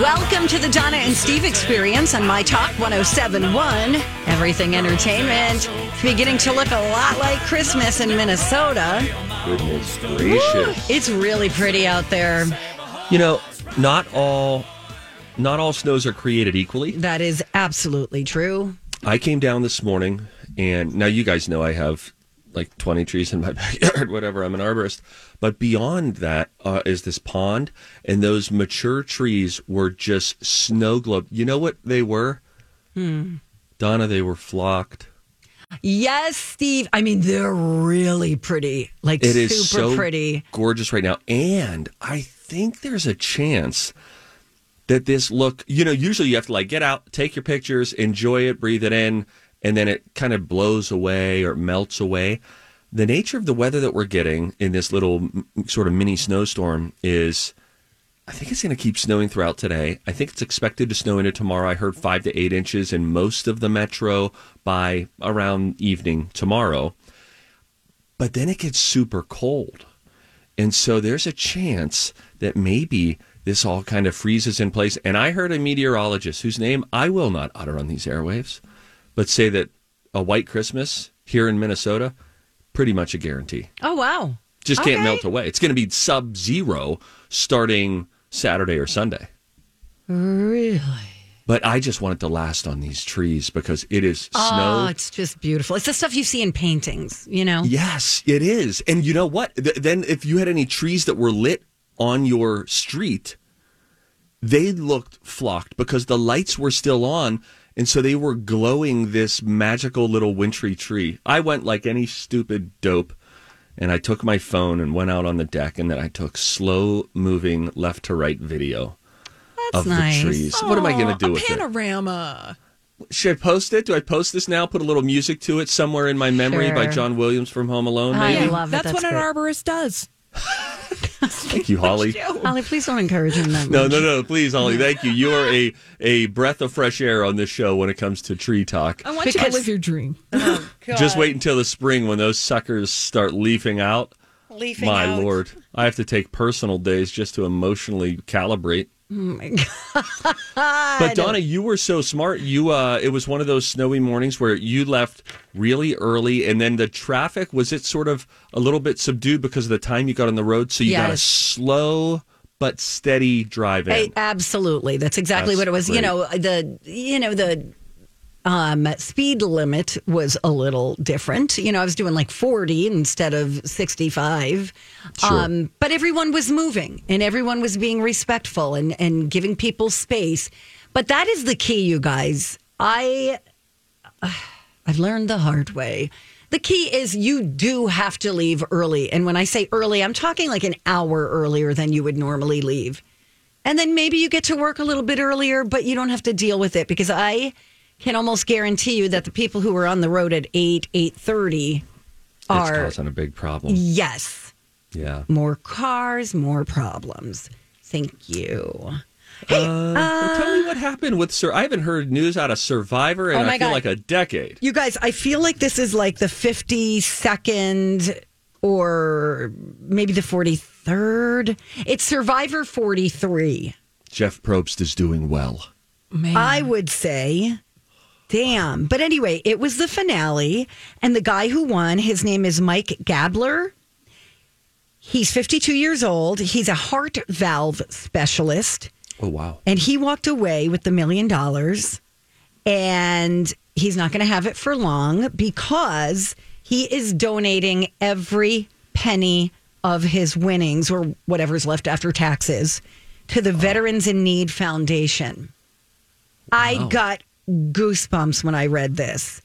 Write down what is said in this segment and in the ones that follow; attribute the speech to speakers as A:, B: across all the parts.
A: Welcome to the Donna and Steve experience on My Talk 1071. Everything Entertainment. It's beginning to look a lot like Christmas in Minnesota.
B: Goodness gracious.
A: It's really pretty out there.
B: You know, not all not all snows are created equally.
A: That is absolutely true.
B: I came down this morning and now you guys know I have like 20 trees in my backyard, whatever. I'm an arborist. But beyond that uh, is this pond, and those mature trees were just snow globe. You know what they were?
A: Hmm.
B: Donna, they were flocked.
A: Yes, Steve. I mean, they're really pretty. Like,
B: It
A: super
B: is so
A: pretty.
B: gorgeous right now. And I think there's a chance that this look, you know, usually you have to like get out, take your pictures, enjoy it, breathe it in, and then it kind of blows away or melts away. The nature of the weather that we're getting in this little sort of mini snowstorm is I think it's going to keep snowing throughout today. I think it's expected to snow into tomorrow. I heard five to eight inches in most of the metro by around evening tomorrow. But then it gets super cold. And so there's a chance that maybe this all kind of freezes in place. And I heard a meteorologist whose name I will not utter on these airwaves, but say that a white Christmas here in Minnesota, pretty much a guarantee.
A: Oh, wow.
B: Just can't
A: Okay.
B: melt away. It's going to be sub zero starting Saturday or Sunday.
A: Really?
B: But I just want it to last on these trees because it is
A: Oh,
B: snow.
A: it's just beautiful. It's the stuff you see in paintings, you know?
B: Yes, it is. And you know what? Th- then if you had any trees that were lit on your street, they looked flocked because the lights were still on. And so they were glowing this magical little wintry tree. I went like any stupid dope and I took my phone and went out on the deck and then I took slow moving left to right video
A: That's
B: of
A: nice.
B: the trees. what am I going to do
C: a
B: with it?
C: panorama.
B: Should I post it? Do I post this now? Put a little music to it somewhere in my memory by John Williams from Home Alone,
A: I
B: maybe?
A: love it.
C: That's,
A: That's
C: what an arborist does.
B: Thank you, Holly.
A: Holly, please don't encourage him that
B: No,
A: much.
B: no, no, please, Holly. Thank you. You are a, a breath of fresh air on this show when it comes to tree talk.
C: I want you
A: Because-
C: to live your dream.
B: Oh, just wait until the spring when those suckers start leafing out.
A: Leafing out.
B: My
A: out.
B: lord. I have to take personal days just to emotionally calibrate.
A: Oh my God.
B: But Donna, you were so smart. You uh it was one of those snowy mornings where you left really early and then the traffic was it sort of a little bit subdued because of the time you got on the road so you got a slow but steady drive in.
A: Hey, absolutely. That's exactly
B: That's
A: what it was. You know, the you know the um, speed limit was a little different. You know, I was doing like 40 instead of 65.
B: Sure.
A: Um, but everyone was moving and everyone was being respectful and, and giving people space. But that is the key, you guys. I I've learned the hard way. The key is you do have to leave early. And when I say early, I'm talking like an hour earlier than you would normally leave. And then maybe you get to work a little bit earlier, but you don't have to deal with it because I can almost guarantee you that the people who are on the road at 8, 8.30
B: it's
A: are,
B: causing a big problem.
A: yes,
B: Yeah.
A: more cars, more problems. Thank you. Hey, uh,
B: Well, tell me what happened with Sir. I haven't heard news out of Survivor in
A: Oh
B: I
A: my
B: feel
A: God.
B: like a decade.
A: You guys, I feel like this is like the 52nd or maybe the 43rd. It's Survivor 43.
B: Jeff Probst is doing well.
C: Man.
A: I would say. Damn. But anyway, it was the finale. And the guy who won, his name is Mike Gabler. He's 52 years old. He's a heart valve specialist.
B: Oh wow.
A: and he walked away with the million dollars and he's not going to have it for long because he is donating every penny of his winnings or whatever's left after taxes to the Veterans in Need Foundation. I got goosebumps when I read this.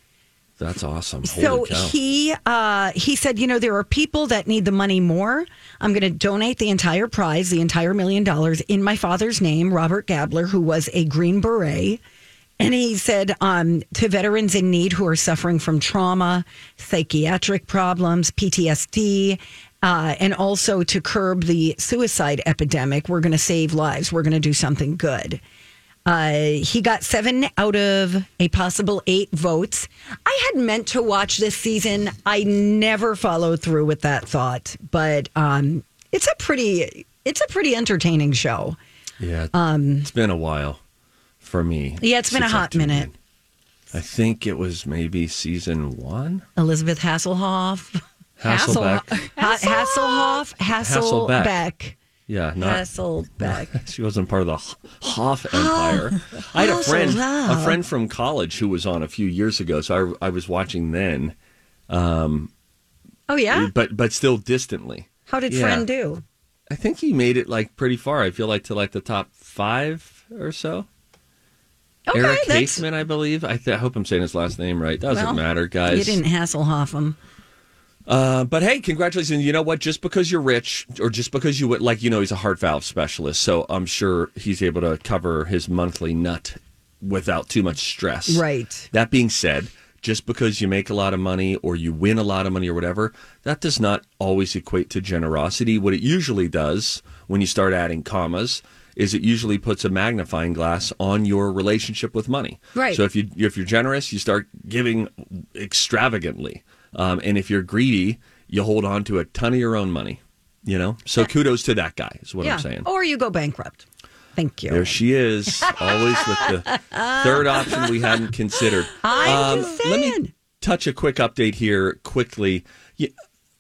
B: That's awesome.
A: So
B: cow.
A: he uh, he said, you know, there are people that need the money more. I'm going to donate the entire prize, the entire million dollars, in my father's name, Robert Gabler, who was a Green Beret. And he said um, to veterans in need who are suffering from trauma, psychiatric problems, PTSD, uh, and also to curb the suicide epidemic, we're going to save lives. We're going to do something good. Uh, he got seven out of a possible eight votes. I had meant to watch this season. I never followed through with that thought, but um, it's a pretty it's a pretty entertaining show.
B: yeah, it's been a while for me.
A: Um, Yeah, it's been a hot minute.
B: in. I think it was maybe season one.
A: Elizabeth Hasselhoff,
B: Hasselbeck.
A: Ha- Hasselhoff,
B: Hasselbeck.
A: Hasselbeck,
B: Yeah, not
A: Hasselbeck.
B: she wasn't part of the Hoff Empire. I had a friend, a friend from college who was on a few years ago, so I, I was watching then, um,
A: Oh yeah,
B: but but still distantly.
A: how did
B: Yeah.
A: Friend do?
B: I think he made it like pretty far. I feel like to like the top five or so.
A: Okay,
B: Eric
A: that's-
B: Caseman, I believe. I, th- I hope I'm saying his last name right. Doesn't
A: well,
B: matter, guys.
A: You didn't Hasselhoff him.
B: Uh, but hey, congratulations! You know what? Just because you're rich, or just because you would like, you know, he's a heart valve specialist, so I'm sure he's able to cover his monthly nut without too much stress.
A: Right.
B: That being said, just because you make a lot of money or you win a lot of money or whatever, that does not always equate to generosity. What it usually does when you start adding commas is it usually puts a magnifying glass on your relationship with money.
A: Right.
B: So if you if you're generous, you start giving extravagantly, um, and if you're greedy, you hold on to a ton of your own money. You know. So kudos to that guy. Is what
A: yeah,
B: I'm saying.
A: or you go bankrupt. Thank you.
B: There she is, always with the third option we hadn't considered.
A: I'm just
B: Let me touch a quick update here quickly Yeah,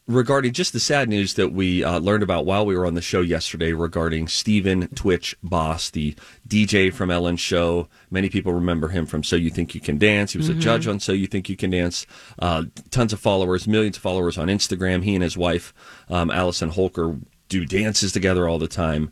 B: regarding just the sad news that we uh, learned about while we were on the show yesterday regarding Stephen Twitch Boss, the DJ from Ellen's show. Many people remember him from So You Think You Can Dance. He was
A: Mm-hmm.
B: a judge on So You Think You Can Dance. Uh, tons of followers, millions of followers on Instagram. He and his wife, um, Allison Holker, do dances together all the time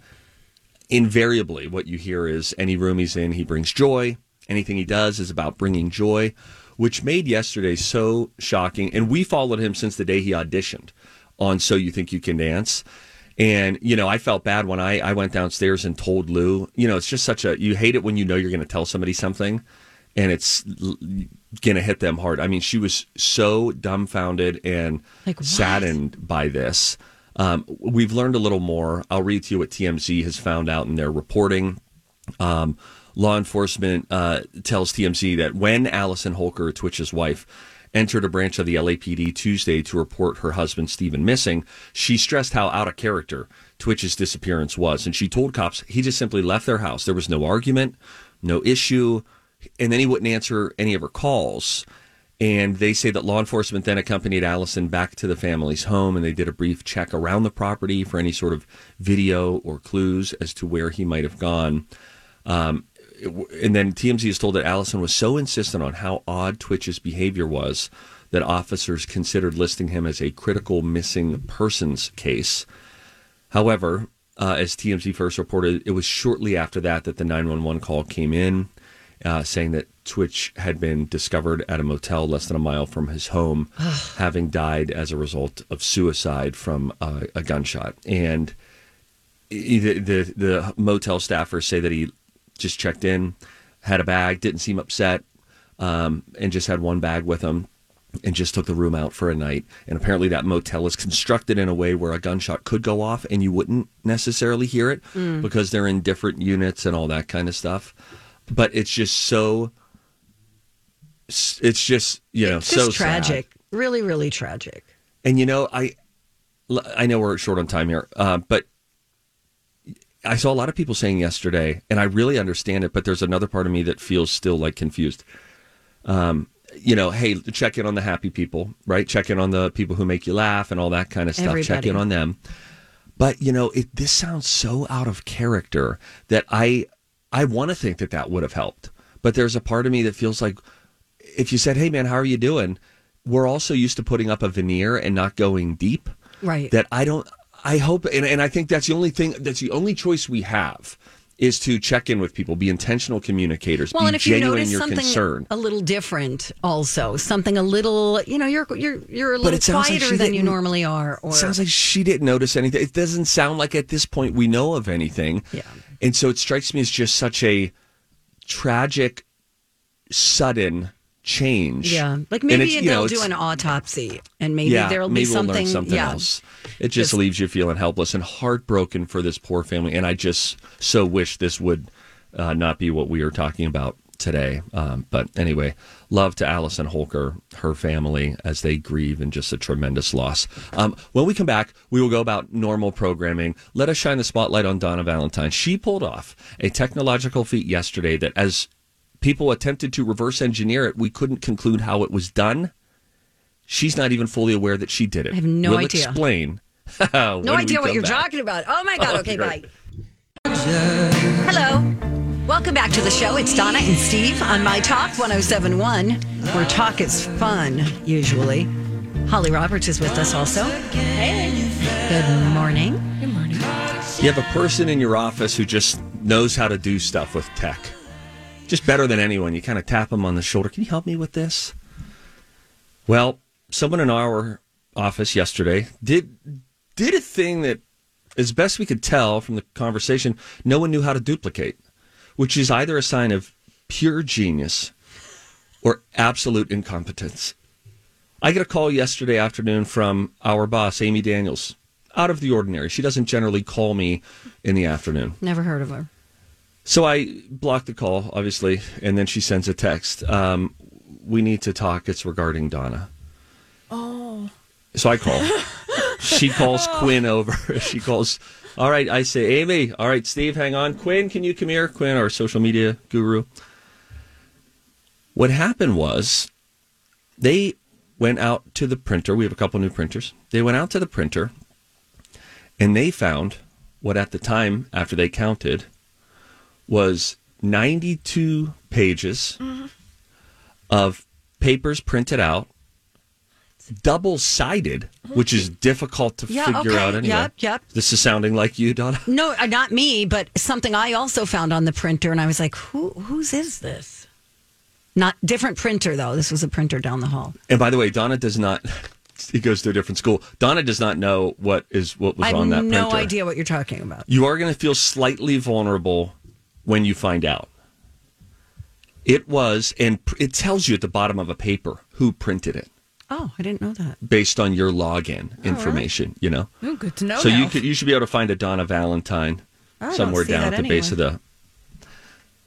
B: invariably what you hear is any room he's in, he brings joy. Anything he does is about bringing joy, which made yesterday so shocking. And we followed him since the day he auditioned on So You Think You Can Dance. And, you know, I felt bad when I, I went downstairs and told Lou, you know, it's just such a, you hate it when you know you're going to tell somebody something and it's going to hit them hard. I mean, she was so dumbfounded and
A: Like,
B: saddened by this. Um, we've learned a little more. I'll read to you what TMZ has found out in their reporting. Um, law enforcement uh, tells TMZ that when Allison Holker, Twitch's wife, entered a branch of the LAPD Tuesday to report her husband Stephen missing, she stressed how out of character Twitch's disappearance was. And she told cops he just simply left their house. There was no argument, no issue, and then he wouldn't answer any of her calls. And they say that law enforcement then accompanied Allison back to the family's home and they did a brief check around the property for any sort of video or clues as to where he might have gone. Um, and then TMZ is told that Allison was so insistent on how odd Twitch's behavior was that officers considered listing him as a critical missing persons case. However, uh, as TMZ first reported, it was shortly after that that the 911 call came in uh, saying that Twitch had been discovered at a motel less than a mile from his home, having died as a result of suicide from uh, a gunshot. And the, the the motel staffers say that he just checked in, had a bag, didn't seem upset, um, and just had one bag with him, and just took the room out for a night. And apparently, that motel is constructed in a way where a gunshot could go off and you wouldn't necessarily hear it because they're in different units and all that kind of stuff. But it's just so. It's just you know
A: It's
B: so
A: just
B: sad.
A: tragic. Really, really tragic.
B: And you know, I I know we're short on time here, uh, but I saw a lot of people saying yesterday, and I really understand it. But there's another part of me that feels still like confused. Um, you know, hey, check in on the happy people, right? Check in on the people who make you laugh and all that kind of stuff. Check in on them. But you know, it this sounds so out of character that I I want to think that that would have helped. But there's a part of me that feels like if you said, "Hey man, how are you doing?" We're also used to putting up a veneer and not going deep.
A: Right.
B: That I don't I hope and, and I think that's the only thing that's the only choice we have is to check in with people, be intentional communicators,
A: Well,
B: be
A: and if you
B: genuine in your
A: something
B: concern.
A: a little different, also something a little, you know, you're you're you're a little
B: it sounds like
A: quieter than you normally are. Or
B: sounds like she didn't notice anything. It doesn't sound like at this point we know of anything.
A: Yeah.
B: And so it strikes me as just such a tragic, sudden change.
A: yeah, like maybe they'll
B: know,
A: do an autopsy, and maybe
B: yeah,
A: there'll
B: maybe
A: be something.
B: we'll learn something
A: yeah,
B: else. It just
A: Just-
B: leaves you feeling helpless and heartbroken for this poor family. And I just so wish this would uh, not be what we are talking about today. Um, but anyway, love to Allison Holker, her family, as they grieve and just a tremendous loss. Um, when we come back, we will go about normal programming. Let us shine the spotlight on Donna Valentine. She pulled off a technological feat yesterday that, as people attempted to reverse engineer it, we couldn't conclude how it was done. She's not even fully aware that she did it.
A: I have no
B: we'll
A: idea.
B: explain.
A: No idea what you're talking about. Oh my God.
B: Oh,
A: okay,
B: great.
A: bye. Hello. Welcome back to the show. It's Donna and Steve on My Talk 1071, where talk is fun, usually. Holly Roberts is with us also. Hey. Good morning. Good morning.
B: You have a person in your office who just knows how to do stuff with tech. Just better than anyone. You kind of tap them on the shoulder. Can you help me with this? Well, someone in our office yesterday did did a thing that, as best we could tell from the conversation, no one knew how to duplicate, which is either a sign of pure genius or absolute incompetence. I get a call yesterday afternoon from our boss, Amy Daniels. Out of the ordinary. She doesn't generally call me in the afternoon.
A: Never heard of her.
B: So I block the call, obviously, and then she sends a text. Um, we need to talk. It's regarding Donna. Oh. So I call. she calls Quinn over. she calls. All right, I say, Amy. All right, Steve, hang on. Quinn, can you come here? Quinn, our social media guru. What happened was they went out to the printer. We have a couple new printers. They went out to the printer and they found what at the time, after they counted, was 92 pages of papers printed out, double sided, which is difficult to
A: Yeah,
B: figure
A: okay.
B: out anyway.
A: Yep, yep.
B: This is sounding like you, Donna.
A: No, uh, not me, but something I also found on the printer, and I was like, "Who? Whose is this?" Not different printer though. This was a printer down the hall.
B: And by the way, Donna does not. He goes to a different school. Donna does not know what is what was on that printer.
A: I have
B: on that
A: no
B: printer.
A: idea what you're talking about.
B: You are going to feel slightly vulnerable when you find out. It was, and it tells you at the bottom of a paper who printed it
A: Oh, I didn't know that.
B: based on your login information. You know,
C: Oh, good to know.
B: so you could you should be able to find a Donna Valentine
A: I
B: somewhere down at the base of the.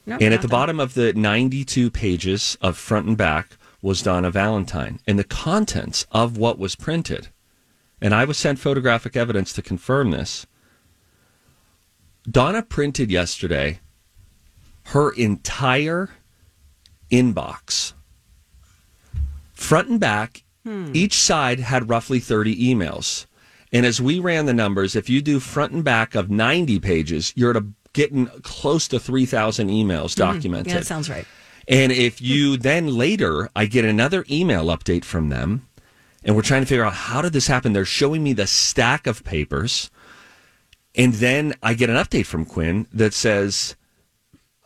A: No,
B: And at the
A: that.
B: bottom of the 92 pages of front and back was Donna Valentine and the contents of what was printed. And I was sent photographic evidence to confirm this. Donna printed yesterday her entire inbox. Front and back, hmm. each side had roughly 30 emails. And as we ran the numbers, if you do front and back of 90 pages, you're a, getting close to 3,000 emails documented.
A: Yeah, that sounds right.
B: And if you then later, I get another email update from them, and we're trying to figure out how did this happen. They're showing me the stack of papers, and then I get an update from Quinn that says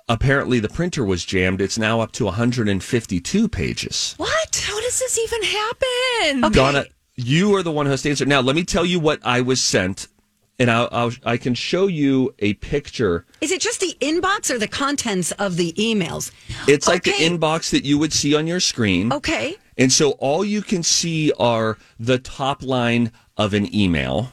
B: apparently the printer was jammed. It's now up to 152 pages.
C: What? How does this even happen?
B: Donna, you are the one who has to answer. Now, let me tell you what I was sent, and I'll, I'll, I can show you a picture.
A: Is it just the inbox or the contents of the emails?
B: It's like
A: Okay.
B: the inbox that you would see on your screen.
A: Okay.
B: And so all you can see are the top line of an email.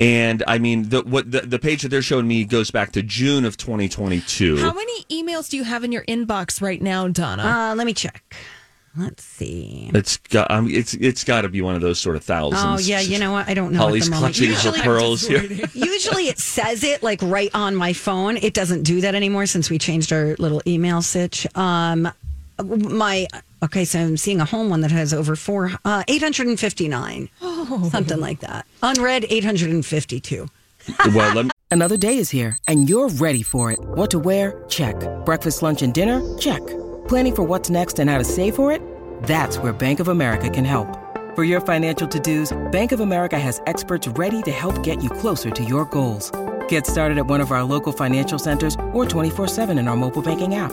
B: And I mean, the what the, the page that they're showing me goes back to June of 2022.
C: How many emails do you have in your inbox right now, Donna?
A: Uh, let me check. Let's see.
B: It's got um, it's it's got to be one of those sort of thousands.
A: Oh yeah, you know what? I don't know.
B: Holly's
A: at the moment.
B: clutching her pearls here.
A: usually it says it like right on my phone. It doesn't do that anymore since we changed our little email sitch. Um, my Okay, so I'm seeing a home one that has over four, uh, 859. Something like that. Unread, 852.
B: well, me,
D: Another day is here, and you're ready for it. What to wear? Check. Breakfast, lunch, and dinner? Check. Planning for what's next and how to save for it? That's where Bank of America can help. For your financial to-dos, Bank of America has experts ready to help get you closer to your goals. Get started at one of our local financial centers or 24-7 in our mobile banking app.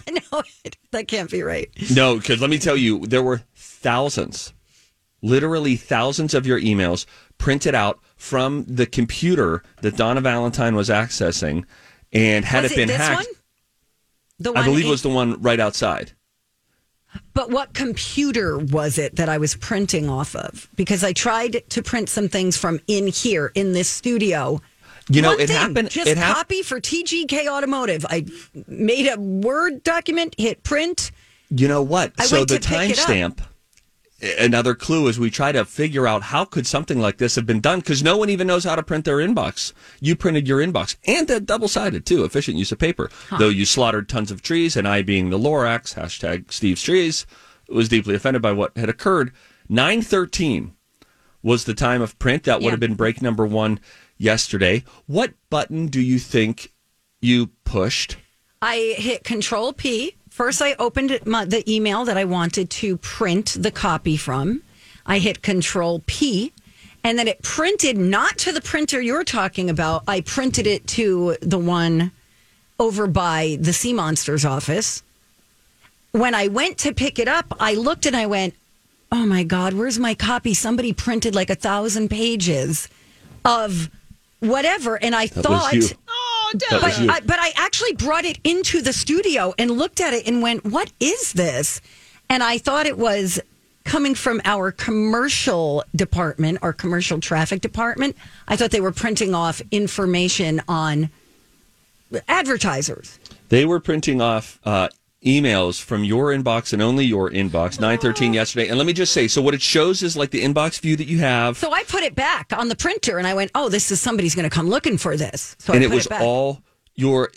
A: no, that can't be right.
B: no, because let me tell you, there were thousands, literally thousands of your emails printed out from the computer that Donna Valentine was accessing, and had
A: Was
B: it been
A: this
B: hacked,
A: one? The
B: I believe
A: in-
B: it was the one right outside.
A: But what computer was it that I was printing off of? Because I tried to print some things from in here in this studio.
B: You know,
A: One
B: it
A: thing,
B: happened.
A: Just
B: it hap-
A: copy for TGK Automotive. I made a Word document, hit print.
B: You know what?
A: I
B: so the
A: to pick it up.
B: timestamp. Another clue is we try to figure out how could something like this have been done because no one even knows how to print their inbox. You printed your inbox and a double sided too, efficient use of paper. Though you slaughtered tons of trees, and I, being the Lorax hashtag Steve's trees, was deeply offended by what had occurred. Nine thirteen was the time of print. That would
A: Yeah.
B: have been break number one yesterday. What button do you think you pushed?
A: I hit Control P. First, I opened my, the email that I wanted to print the copy from. I hit Control P, and then it printed not to the printer you're talking about. I printed it to the one over by the Sea Monsters office. When I went to pick it up, I looked and I went, "Oh my God, where's my copy? Somebody printed like a thousand pages of whatever." And I
B: That
A: thought.
C: Oh,
B: That
C: Donna.
B: was you.
A: I, but I actually brought it into the studio and looked at it and went, "What is this?" And I thought it was coming from our commercial department, our commercial traffic department. I thought they were printing off information on advertisers.
B: They were printing off uh, emails from your inbox and only your inbox, 913 yesterday. And let me just say so, what it shows is like the inbox view that you have.
A: So I put it back on the printer and I went, "Oh, this is somebody's going to come looking for this." So
B: and
A: I
B: it was
A: back.
B: all your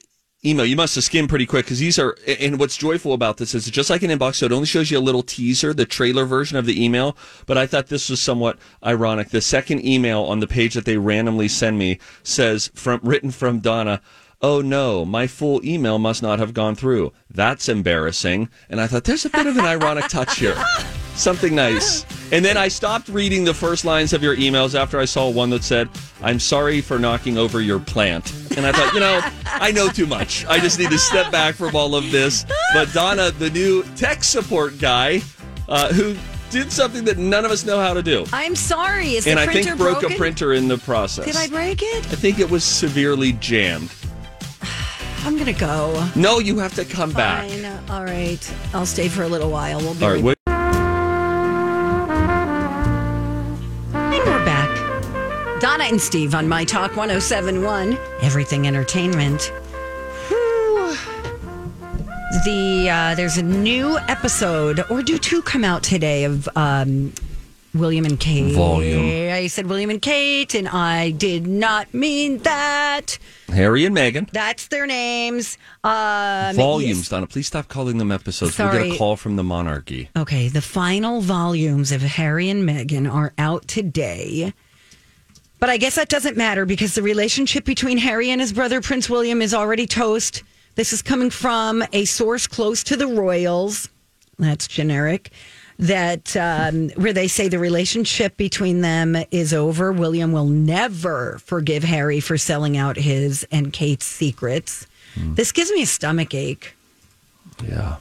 B: email. You must have skimmed pretty quick because these are. And what's joyful about this is just like an inbox, so it only shows you a little teaser, the trailer version of the email. But I thought this was somewhat ironic. The second email on the page that they randomly send me says, "From written from Donna." Oh no, my full email must not have gone through. That's embarrassing. And I thought there's a bit of an ironic touch here. Something nice. And then I stopped reading the first lines of your emails after I saw one that said, I'm sorry for knocking over your plant. And I thought, you know, I know too much. I just need to step back from all of this. But Donna, the new tech support guy, uh, who did something that none of us know how to do.
A: I'm sorry. Is
B: and I think broke
A: broken?
B: a printer in the process.
A: Did I break it?
B: I think it was severely jammed.
A: I'm going to go.
B: No, you have to come back.
A: Fine. All right. I'll stay for a little while. We'll be
B: All
A: right
B: right, wait.
A: And we're back. Donna and Steve on My Talk 1071, Everything Entertainment. Whew. The uh, there's a new episode, or do two come out today of um, William and Kate?
B: Volume.
A: I said William and Kate, and I did not mean that.
B: Harry and Meghan.
A: That's their names. Um,
B: Volumes,
A: yes.
B: Donna. Please stop calling them episodes. We'll get a call from the monarchy.
A: Okay, the final volumes of Harry and Meghan are out today. But I guess that doesn't matter because the relationship between Harry and his brother Prince William is already toast. This is coming from a source close to the royals. That's generic. That um, where they say the relationship between them is over. William will never forgive Harry for selling out his and Kate's secrets. This gives me a stomach ache.
B: Yeah.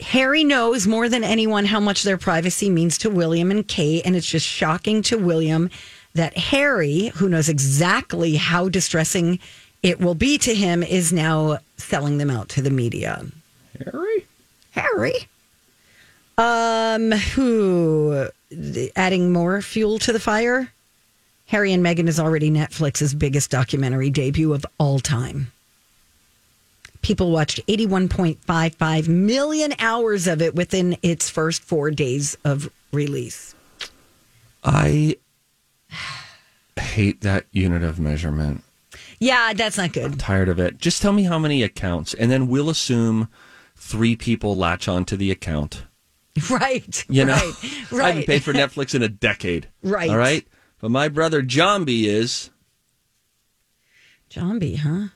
A: Harry knows more than anyone how much their privacy means to William and Kate, and it's just shocking to William that Harry, who knows exactly how distressing it will be to him, is now selling them out to the media.
B: Harry?
A: Harry. Um, who adding more fuel to the fire? Harry and Meghan is already Netflix's biggest documentary debut of all time. People watched 81.55 million hours of it within its first four days of release.
B: I hate that unit of measurement.
A: Yeah, that's not good.
B: I'm tired of it. Just tell me how many accounts, and then we'll assume three people latch onto the account.
A: Right.
B: You know,
A: right.
B: I haven't paid for Netflix in a decade.
A: Right.
B: All right. But my brother John B is.
A: John B, huh?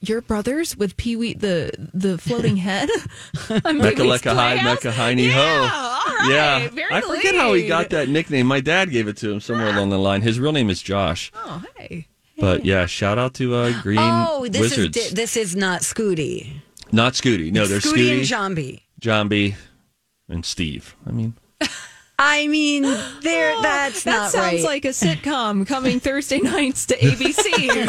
C: Your brothers with Pee Wee the the floating head. I'm
B: Mecca Lecca Hi, Mecca Heiny Ho.
C: Yeah, all right.
B: Yeah.
C: Very
B: I forget how he got that nickname. My dad gave it to him somewhere along the line. His real name is Josh.
C: Oh, hey.
B: But yeah, shout out to uh, Green
A: Oh, this
B: Wizards.
A: is this is not Scooty.
B: Not Scooty. No, there's
A: Scooty and
B: Scooty,
A: John B.
B: John B, and Steve. I mean,
A: I mean, there. That's
C: That
A: not
C: sounds
A: right.
C: like a sitcom coming Thursday nights to ABC.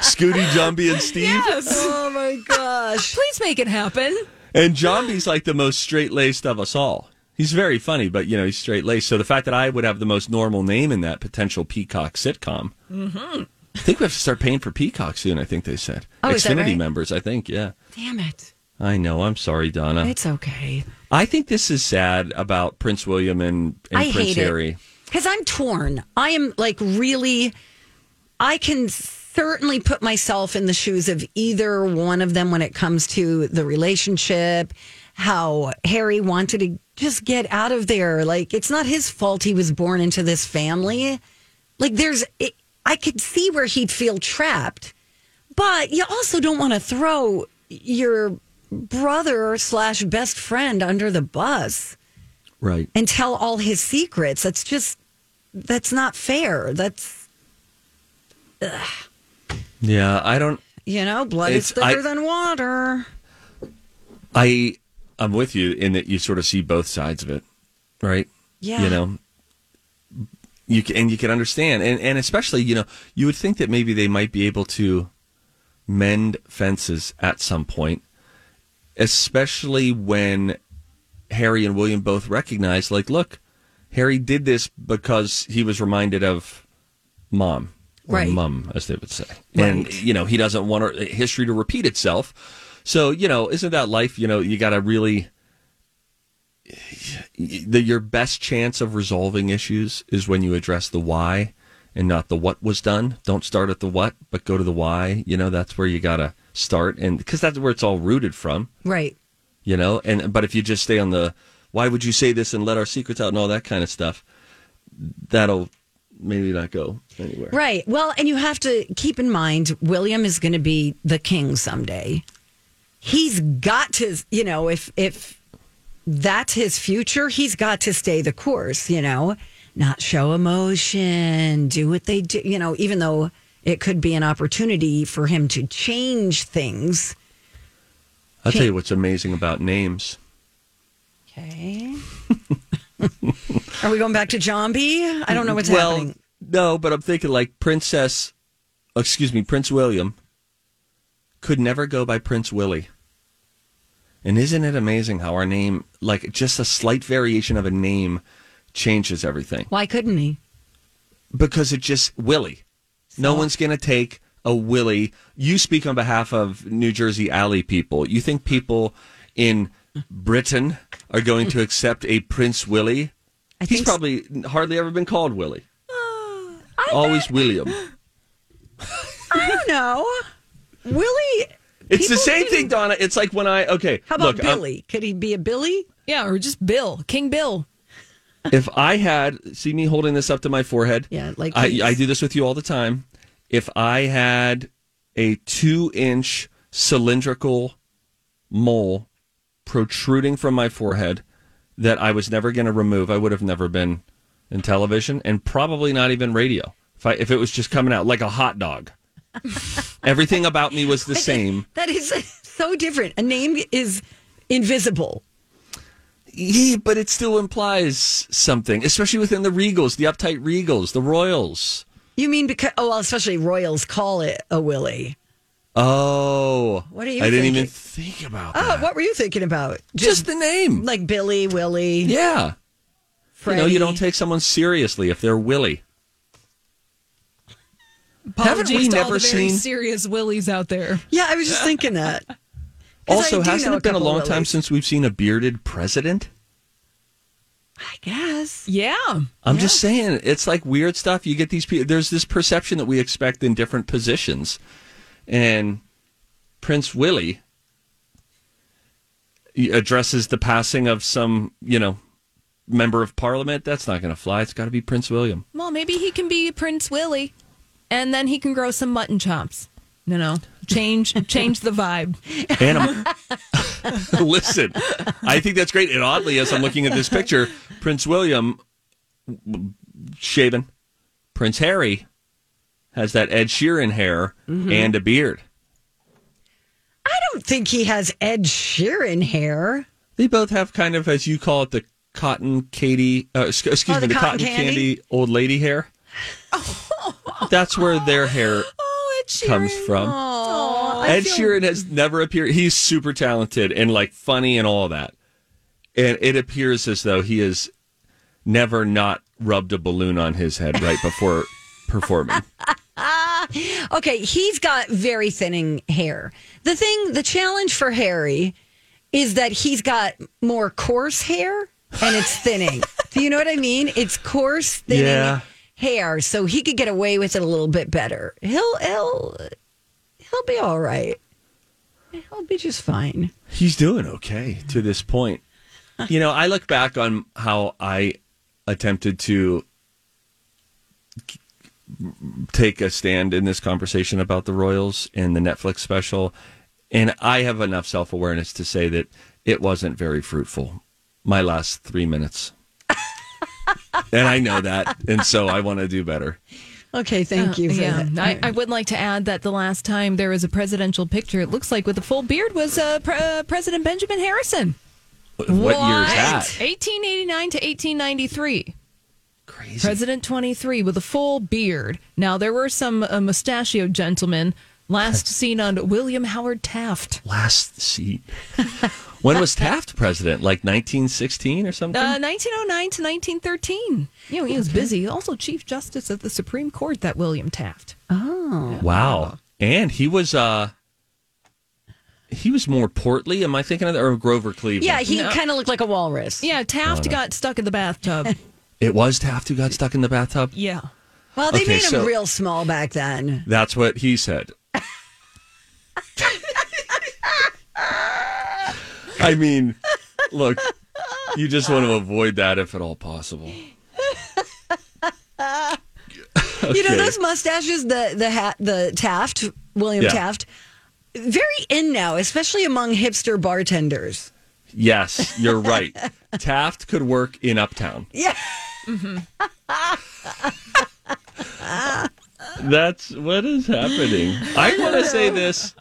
B: Scooty, John B, and Steve.
C: yes.
A: oh my gosh.
C: Please make it happen.
B: And John B's like the most straight laced of us all. He's very funny, but you know he's straight laced. So the fact that I would have the most normal name in that potential Peacock sitcom, mm-hmm. I think we have to start paying for Peacock soon. I think they said
A: Oh, is that
B: Xfinity
A: right?
B: members. I think yeah.
A: Damn it.
B: I know. I'm sorry, Donna.
A: It's okay.
B: I think this is sad about Prince William and, and
A: I
B: Prince Harry.
A: because I'm torn. I am like really. I can certainly put myself in the shoes of either one of them when it comes to the relationship. How Harry wanted to just get out of there. Like it's not his fault he was born into this family. Like there's, it, I could see where he'd feel trapped, but you also don't want to throw your brother slash best friend under the bus
B: Right.
A: and tell all his secrets. That's just that's not fair. That's
B: Yeah. I don't.
A: you know, blood is thicker
B: I-
A: than water.
B: I I'm with you in that you sort of see both sides of it, right?
A: Yeah.
B: You know, you can, and you can understand, and and especially you know you would think that maybe they might be able to mend fences at some point, especially when Harry and William both recognize, like, look, Harry did this because he was reminded of mom. Or
A: Right.
B: mum, as they would say. And, you know, he doesn't want history to repeat itself. So, you know, isn't that life? You know, you got to really. The, your best chance of resolving issues is when you address the why and not the what was done. Don't start at the what, but go to the why. You know, that's where you got to start. And because that's where it's all rooted from
A: Right.
B: you know and but if you just stay on the why would you say this and let our secrets out and all that kind of stuff that'll maybe not go anywhere
A: Right. Well, and you have to keep in mind William is going to be the king someday. He's got to, you know, if if that's his future, he's got to stay the course, you know, not show emotion, do what they do, you know, even though it could be an opportunity for him to change things.
B: i'll tell you what's amazing about names
A: Okay. Are we going back to John I don't know what's
B: well
A: happening.
B: no but i'm thinking like princess oh, excuse me prince william could never go by prince willie and isn't it amazing how our name like just a slight variation of a name changes everything
A: Why couldn't he?
B: because it just Willie. No one's going to take a Willie. You speak on behalf of New Jersey Alley people. You think people in Britain are going to accept a Prince Willie?
A: I
B: He's
A: think
B: probably hardly ever been called Willie.
A: I
B: Always William.
A: I don't know. Willie.
B: It's the same
A: didn't-
B: thing, Donna. It's like when I okay.
A: How about
B: look,
A: Billy? Could he be a Billy?
C: Yeah, or just Bill, King Bill.
B: If I had see me holding this up to my forehead,
A: Yeah, like
B: I. I do this with you all the time. If I had a two inch cylindrical mole protruding from my forehead that I was never going to remove, I would have never been in television and probably not even radio. If I, if it was just coming out like a hot dog, everything about me was the same.
A: That is so different. A name is invisible.
B: Yeah, but it still implies something, especially within the Regals, the uptight Regals, the Royals.
A: You mean because, oh, well, especially Royals call it a Willie.
B: Oh,
A: What are you
B: I didn't even think about
A: Oh,
B: that.
A: what were you thinking about?
B: Just the name.
A: like Billy, Willie,
B: yeah.
A: Freddie.
B: You know, you don't take someone seriously if they're Willie. Haven't we
C: to all
B: never
C: the very
B: seen-
C: serious willies out there?
A: Yeah, I was just thinking that. 'Cause
B: Also, hasn't it been a
A: couple
B: long time since we've seen a bearded president?
A: I guess.
C: Yeah.
B: I'm just saying, it's like weird stuff. You get these people. There's this perception that we expect in different positions, and Prince Willie he addresses the passing of some, you know, member of parliament. That's not going to fly. It's got to be Prince William.
C: Well, maybe he can be Prince Willie, and then he can grow some mutton chops. No, no, change change the vibe.
B: And I'm, listen, I think that's great. And oddly, as I'm looking at this picture, Prince William shaven, Prince Harry has that Ed Sheeran hair and a beard.
A: I don't think he has Ed Sheeran hair.
B: They both have kind of, as you call it, the cotton Katie, uh, ex- excuse
A: Oh,
B: me,
A: the
B: the
A: cotton
B: cotton
A: candy?
B: candy? old lady hair. That's where their hair
C: Oh, Ed Sheeran.
B: Comes from.
C: Aw.
B: Ed Sheeran has never appeared. He's super talented and like funny and all that. And it appears as though he has never not rubbed a balloon on his head right before performing.
A: Okay, he's got very thinning hair. The thing, the challenge for Harry is that he's got more coarse hair and it's thinning. Do you know what I mean? It's coarse, thinning
B: Yeah.
A: Hair, so he could get away with it a little bit better. He'll he'll he'll be all right. He'll be just fine.
B: He's doing okay to this point. You know, I look back on how I attempted to take a stand in this conversation about the Royals and the Netflix special, and I have enough self awareness to say that it wasn't very fruitful. My last three minutes. And I know that, and so I want to do better.
A: Okay, thank you for
C: yeah,
A: that.
C: I, I would like to add that the last time there was a presidential picture, it looks like with a full beard, was uh, Pre- uh, President Benjamin Harrison,
B: What year is that?
C: 1889 to 1893.
B: Crazy.
C: President 23 with a full beard. Now, there were some uh, mustachioed gentlemen last seen on William Howard Taft.
B: Last seat. when was Taft president? Like 1916 or something?
C: Uh, 1909 to 1913. You know, he was busy. Also, Chief Justice of the Supreme Court, that William Taft. Oh.
B: Wow. And he was uh he was more portly, am I thinking of that? Or Grover Cleveland?
A: yeah, he kind of looked like a walrus.
C: Yeah, Taft got stuck in the bathtub.
B: It was Taft who got stuck in the bathtub?
C: yeah.
A: Well, they
B: Okay,
A: made him
B: so-
A: real small back then.
B: That's what he said. I mean, look, you just want to avoid that if at all possible.
A: You know those mustaches, the the hat, the Taft, William
B: Yeah.
A: Taft, very in now, especially among hipster bartenders.
B: Yes, you're right. Taft could work in Uptown.
A: Yeah. Mm-hmm.
B: That's what is happening. I want to say this.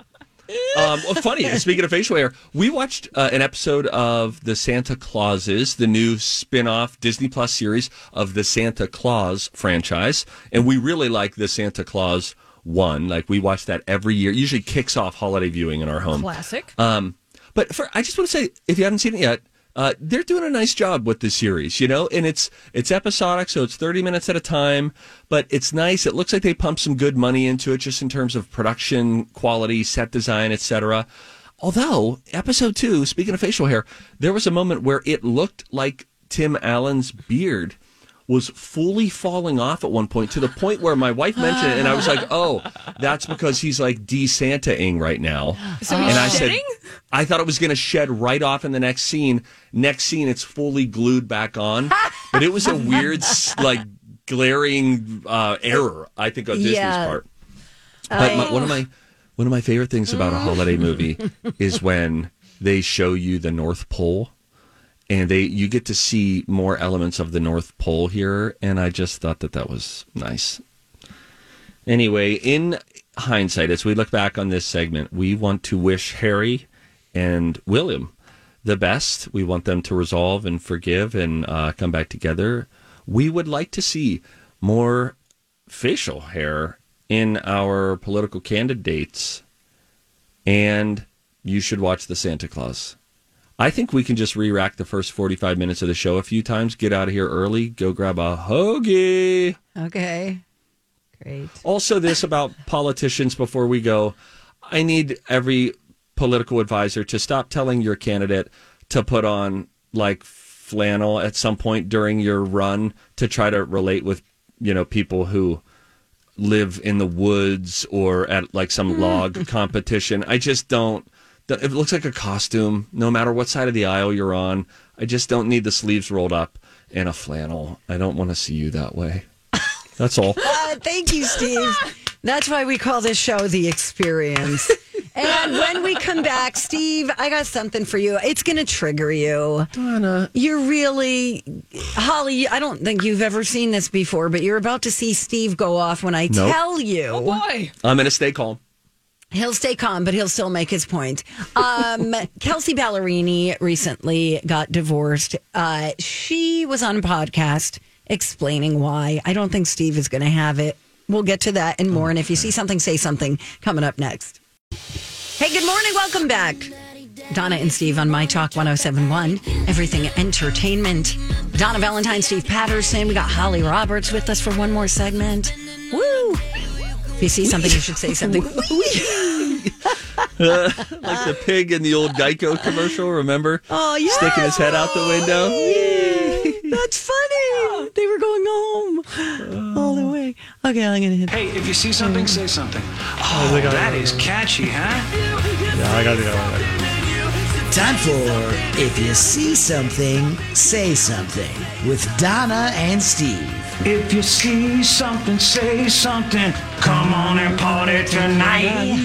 B: Um, well, funny. Speaking of facial hair, we watched uh, an episode of the Santa Clauses, the new spin-off Disney Plus series of the Santa Claus franchise, and we really like the Santa Claus one. Like we watch that every year. It Usually kicks off holiday viewing in our home.
C: Classic.
B: Um, but for, I just want to say, if you haven't seen it yet, uh, they're doing a nice job with the series, you know, and it's it's episodic, so it's thirty minutes at a time. But it's nice. It looks like they pumped some good money into it, just in terms of production quality, set design, etc. Although episode two, speaking of facial hair, there was a moment where it looked like Tim Allen's beard was fully falling off at one point to the point where my wife mentioned it, and I was like, "Oh, that's because he's like de-Santa-ing right now."
C: So he's
B: and I
C: shedding?
B: said, "I thought it was going to shed right off in the next scene. Next scene, it's fully glued back on, but it was a weird, like glaring uh, error. I think on Disney's
A: Yeah.
B: part." But my, one of my one of my favorite things about a holiday movie is when they show you the North Pole and they you get to see more elements of the North Pole here and I just thought that that was nice. Anyway, in hindsight as we look back on this segment, we want to wish Harry and William the best. We want them to resolve and forgive and uh, come back together. We would like to see more facial hair in our political candidates. And you should watch The Santa Claus. I think we can just re rack the first 45 minutes of the show a few times, get out of here early, go grab a hoagie.
A: Okay. Great.
B: Also, this about politicians before we go. I need every political advisor to stop telling your candidate to put on like flannel at some point during your run to try to relate with, you know, people who live in the woods or at like some hmm. log competition. I just don't. It looks like a costume, no matter what side of the aisle you're on. I just don't need the sleeves rolled up and a flannel. I don't want to see you that way. That's all.
A: Uh, thank you, Steve. That's why we call this show The Experience. And when we come back, Steve, I got something for you. It's going to trigger you.
B: Donna.
A: You're really, Holly, I don't think you've ever seen this before, but you're about to see Steve go off when I
B: Nope.
A: tell you.
C: Why?
B: I'm going to stay calm.
A: He'll stay calm, but he'll still make his point. Um, Kelsea Ballerini recently got divorced. Uh, she was on a podcast explaining why. I don't think Steve is going to have it. We'll get to that and more. And if you see something, say something coming up next. Hey, good morning. Welcome back. Donna and Steve on My Talk 1071, Everything Entertainment. Donna Valentine, Steve Patterson. We got Holly Roberts with us for one more segment. Woo! If you see something, you should say something.
B: like the pig in the old Geico commercial, remember?
A: Oh, yeah.
B: Sticking his head out the window.
A: Oh, That's funny. They were going home uh. all the way. Okay, I'm going to hit.
E: Hey, if you see something, say something. Oh, oh that is catchy, huh?
F: Yeah, I gotta do that.
G: Time for If You See Something, Say Something with Donna and Steve.
E: If you see something, say something. Come on and party tonight.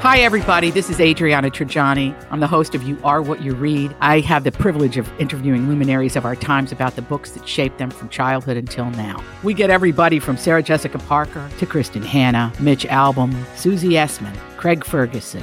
H: Hi, everybody. This is Adriana Trigiani. I'm the host of You Are What You Read. I have the privilege of interviewing luminaries of our times about the books that shaped them from childhood until now. We get everybody from Sarah Jessica Parker to Kristin Hannah, Mitch Albom, Susie Essman, Craig Ferguson,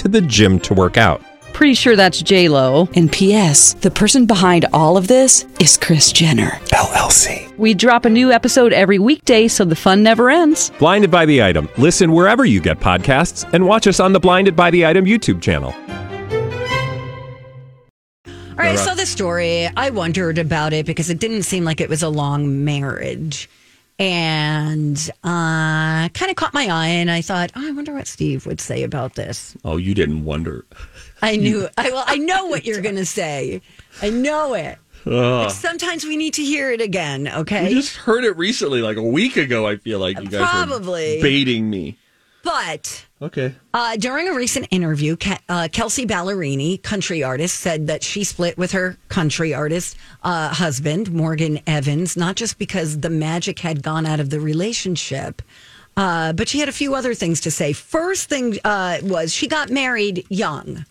I: to the gym to work out.
J: Pretty sure that's J Lo. And P.S. The person behind all of this is Kris Jenner
I: LLC.
J: We drop a new episode every weekday, so the fun never ends.
I: Blinded by the item. Listen wherever you get podcasts, and watch us on the Blinded by the Item YouTube channel.
A: All right, so the story, I wondered about it because it didn't seem like it was a long marriage. And uh, kind of caught my eye, and I thought, oh, I wonder what Steve would say about this.
B: Oh, you didn't wonder.
A: I knew, I, well, I know what you're going to say. I know it. But sometimes we need to hear it again,
B: We
A: okay?
B: just heard it recently, like a week ago. I feel like you guys
A: Probably.
B: were baiting me.
A: But
B: Okay.
A: Uh, during a recent interview, Ke- uh, Kelsea Ballerini, country artist, said that she split with her country artist uh, husband, Morgan Evans, not just because the magic had gone out of the relationship, uh, but she had a few other things to say. First thing uh, was she got married young.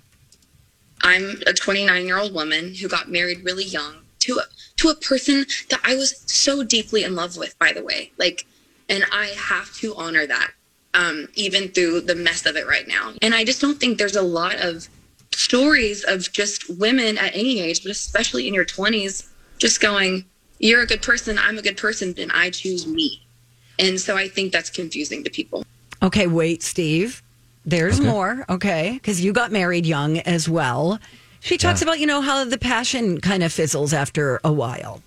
K: I'm a 29 year old woman who got married really young to a, to a person that I was so deeply in love with, by the way. Like, and I have to honor that, um, even through the mess of it right now. And I just don't think there's a lot of stories of just women at any age, but especially in your 20s, just going, You're a good person, I'm a good person, and I choose me. And so I think that's confusing to people.
A: Okay, wait, Steve. There's more, okay? Because you got married young as well. She talks about, you know, how the passion kind of fizzles after a while.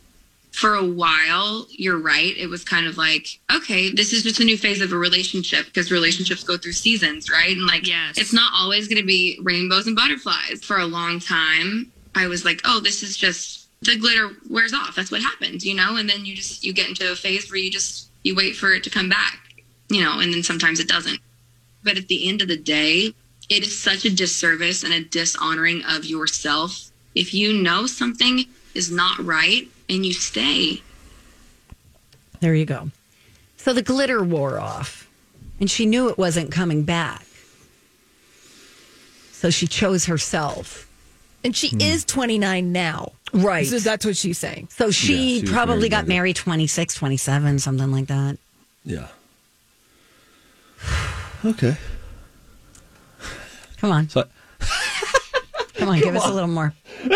K: For a while, you're right. It was kind of like, okay, this is just a new phase of a relationship because relationships go through seasons, right? And like, yes. it's not always going to be rainbows and butterflies. For a long time, I was like, oh, this is just the glitter wears off. That's what happens, you know? And then you just, you get into a phase where you just, you wait for it to come back, you know, and then sometimes it doesn't. But at the end of the day, it is such a disservice and a dishonoring of yourself if you know something is not right and you stay.
A: There you go. So the glitter wore off, and she knew it wasn't coming back. So she chose herself.
C: And she is 29 now.
A: Right.
C: So that's what she's saying.
A: So she
B: Yeah, she
A: probably
B: married
A: got married 26, 27, something like that.
B: Yeah. Okay.
A: Come on.
B: So
A: Come on, give us a little more.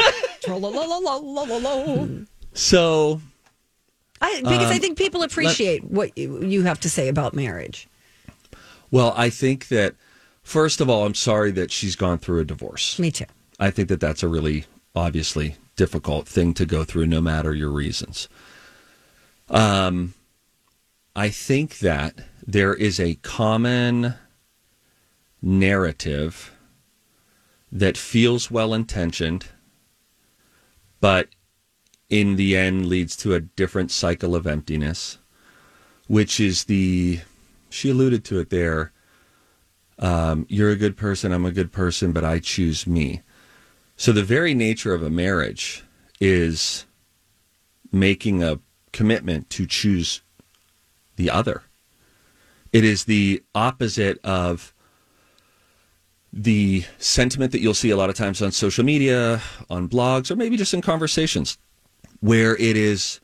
B: so
A: I, because I
B: Um,
A: think people appreciate what you, you have to say about marriage.
B: well, I think that first of all, I'm sorry that she's gone through a divorce.
A: Me too.
B: I think that that's a really obviously difficult thing to go through, no matter your reasons. Um, I think that there is a common narrative that feels well intentioned, but in the end leads to a different cycle of emptiness, which is the, she alluded to it there. Um, you're a good person, I'm a good person, but I choose me. So the very nature of a marriage is making a commitment to choose the other. It is the opposite of the sentiment that you'll see a lot of times on social media, on blogs, or maybe just in conversations, where it is,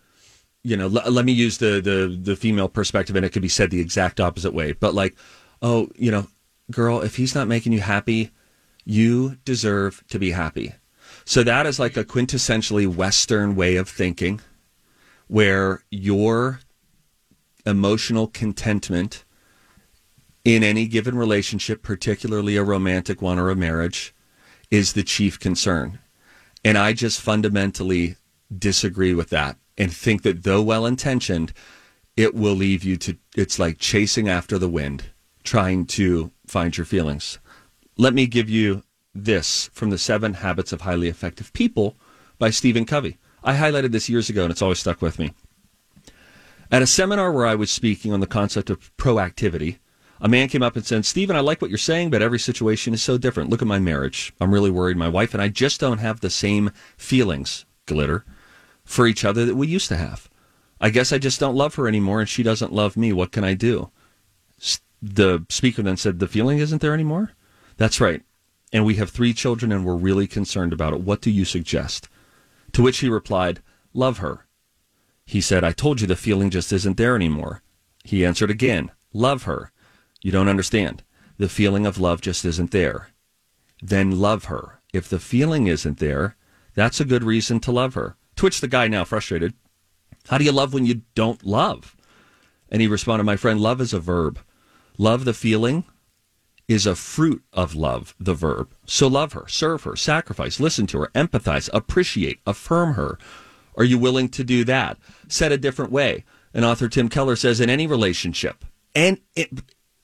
B: you know, l- let me use the, the the female perspective, and it could be said the exact opposite way. But like, oh, you know, girl, if he's not making you happy, you deserve to be happy. So that is like a quintessentially Western way of thinking, where your emotional contentment in any given relationship, particularly a romantic one or a marriage, is the chief concern. And I just fundamentally disagree with that and think that though well intentioned, it will leave you to, it's like chasing after the wind, trying to find your feelings. Let me give you this from the Seven Habits of Highly Effective People by Stephen Covey. I highlighted this years ago and it's always stuck with me. At a seminar where I was speaking on the concept of proactivity, a man came up and said, Stephen, I like what you're saying, but every situation is so different. Look at my marriage. I'm really worried. My wife and I just don't have the same feelings, glitter, for each other that we used to have. I guess I just don't love her anymore and she doesn't love me. What can I do? The speaker then said, The feeling isn't there anymore? That's right. And we have three children and we're really concerned about it. What do you suggest? To which he replied, Love her. He said, I told you the feeling just isn't there anymore. He answered again, Love her. You don't understand. The feeling of love just isn't there. Then love her. If the feeling isn't there, that's a good reason to love her. To which the guy, now frustrated, How do you love when you don't love? And he responded, My friend, love is a verb. Love the feeling is a fruit of love, the verb. So love her, serve her, sacrifice, listen to her, empathize, appreciate, affirm her. Are you willing to do that? Said a different way. And author Tim Keller says in any relationship, and it,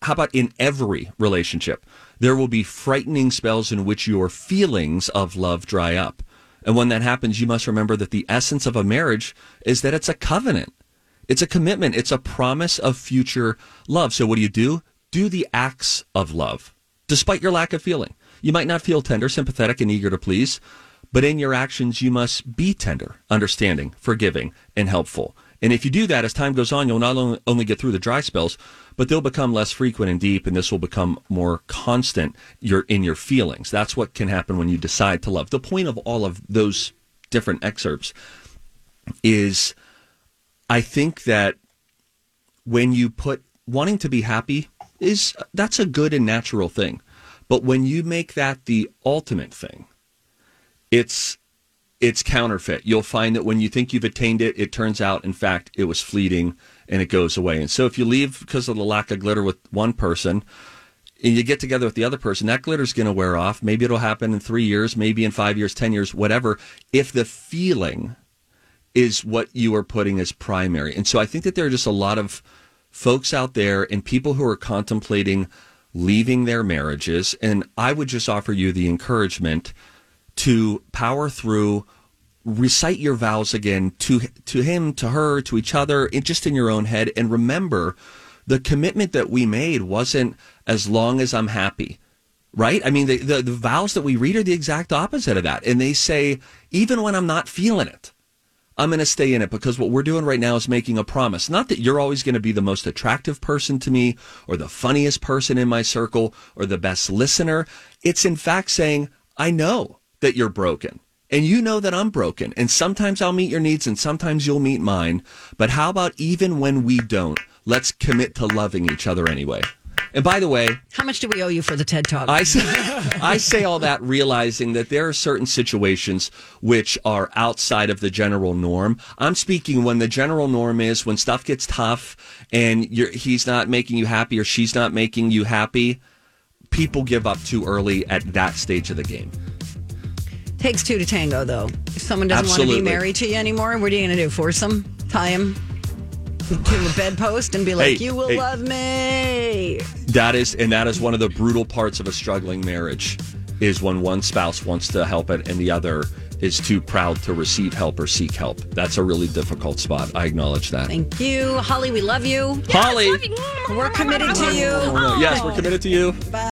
B: how about in every relationship, there will be frightening spells in which your feelings of love dry up. And when that happens, you must remember that the essence of a marriage is that it's a covenant. It's a commitment. It's a promise of future love. So what do you do? Do the acts of love, despite your lack of feeling. You might not feel tender, sympathetic, and eager to please, but in your actions, you must be tender, understanding, forgiving, and helpful. And if you do that, as time goes on, you'll not only- get through the dry spells, but they'll become less frequent and deep, and this will become more constant your, in your feelings. That's what can happen when you decide to love. The point of all of those different excerpts is I think that when you put wanting to be happy is that's a good and natural thing. But when you make that the ultimate thing, it's it's counterfeit. You'll find that when you think you've attained it, it turns out in fact it was fleeting and it goes away. And so if you leave because of the lack of glitter with one person and you get together with the other person, that glitter's going to wear off. Maybe it'll happen in 3 years, maybe in 5 years, 10 years, whatever. If the feeling is what you are putting as primary. And so I think that there are just a lot of folks out there and people who are contemplating leaving their marriages. And I would just offer you the encouragement to power through, recite your vows again to, to him, to her, to each other, just in your own head. And remember the commitment that we made wasn't as long as I'm happy. right? I mean, the, the, the vows that we read are the exact opposite of that. And they say, even when I'm not feeling it, I'm going to stay in it because what we're doing right now is making a promise. Not that you're always going to be the most attractive person to me or the funniest person in my circle or the best listener. It's in fact saying, I know that you're broken and you know that I'm broken. And sometimes I'll meet your needs and sometimes you'll meet mine. But how about even when we don't, let's commit to loving each other anyway. And by the way,
A: How much do we owe you for the TED Talk?
B: I say, I say all that realizing that there are certain situations which are outside of the general norm. I'm speaking when the general norm is when stuff gets tough and you're, he's not making you happy or she's not making you happy. People give up too early at that stage of the game.
A: Takes two to tango, though. If someone doesn't want to be married to you anymore, what are you going to do? Force them? Tie them to a bedpost and be like,
B: Hey,
A: you will
B: hey.
A: love me?
B: That is, and that is one of the brutal parts of a struggling marriage is when one spouse wants to help it and the other is too proud to receive help or seek help. That's a really difficult spot. I acknowledge that.
A: Thank you. Holly, we love you.
B: Holly.
A: We're committed to you.
B: Yes, we're committed to you.
A: Bye.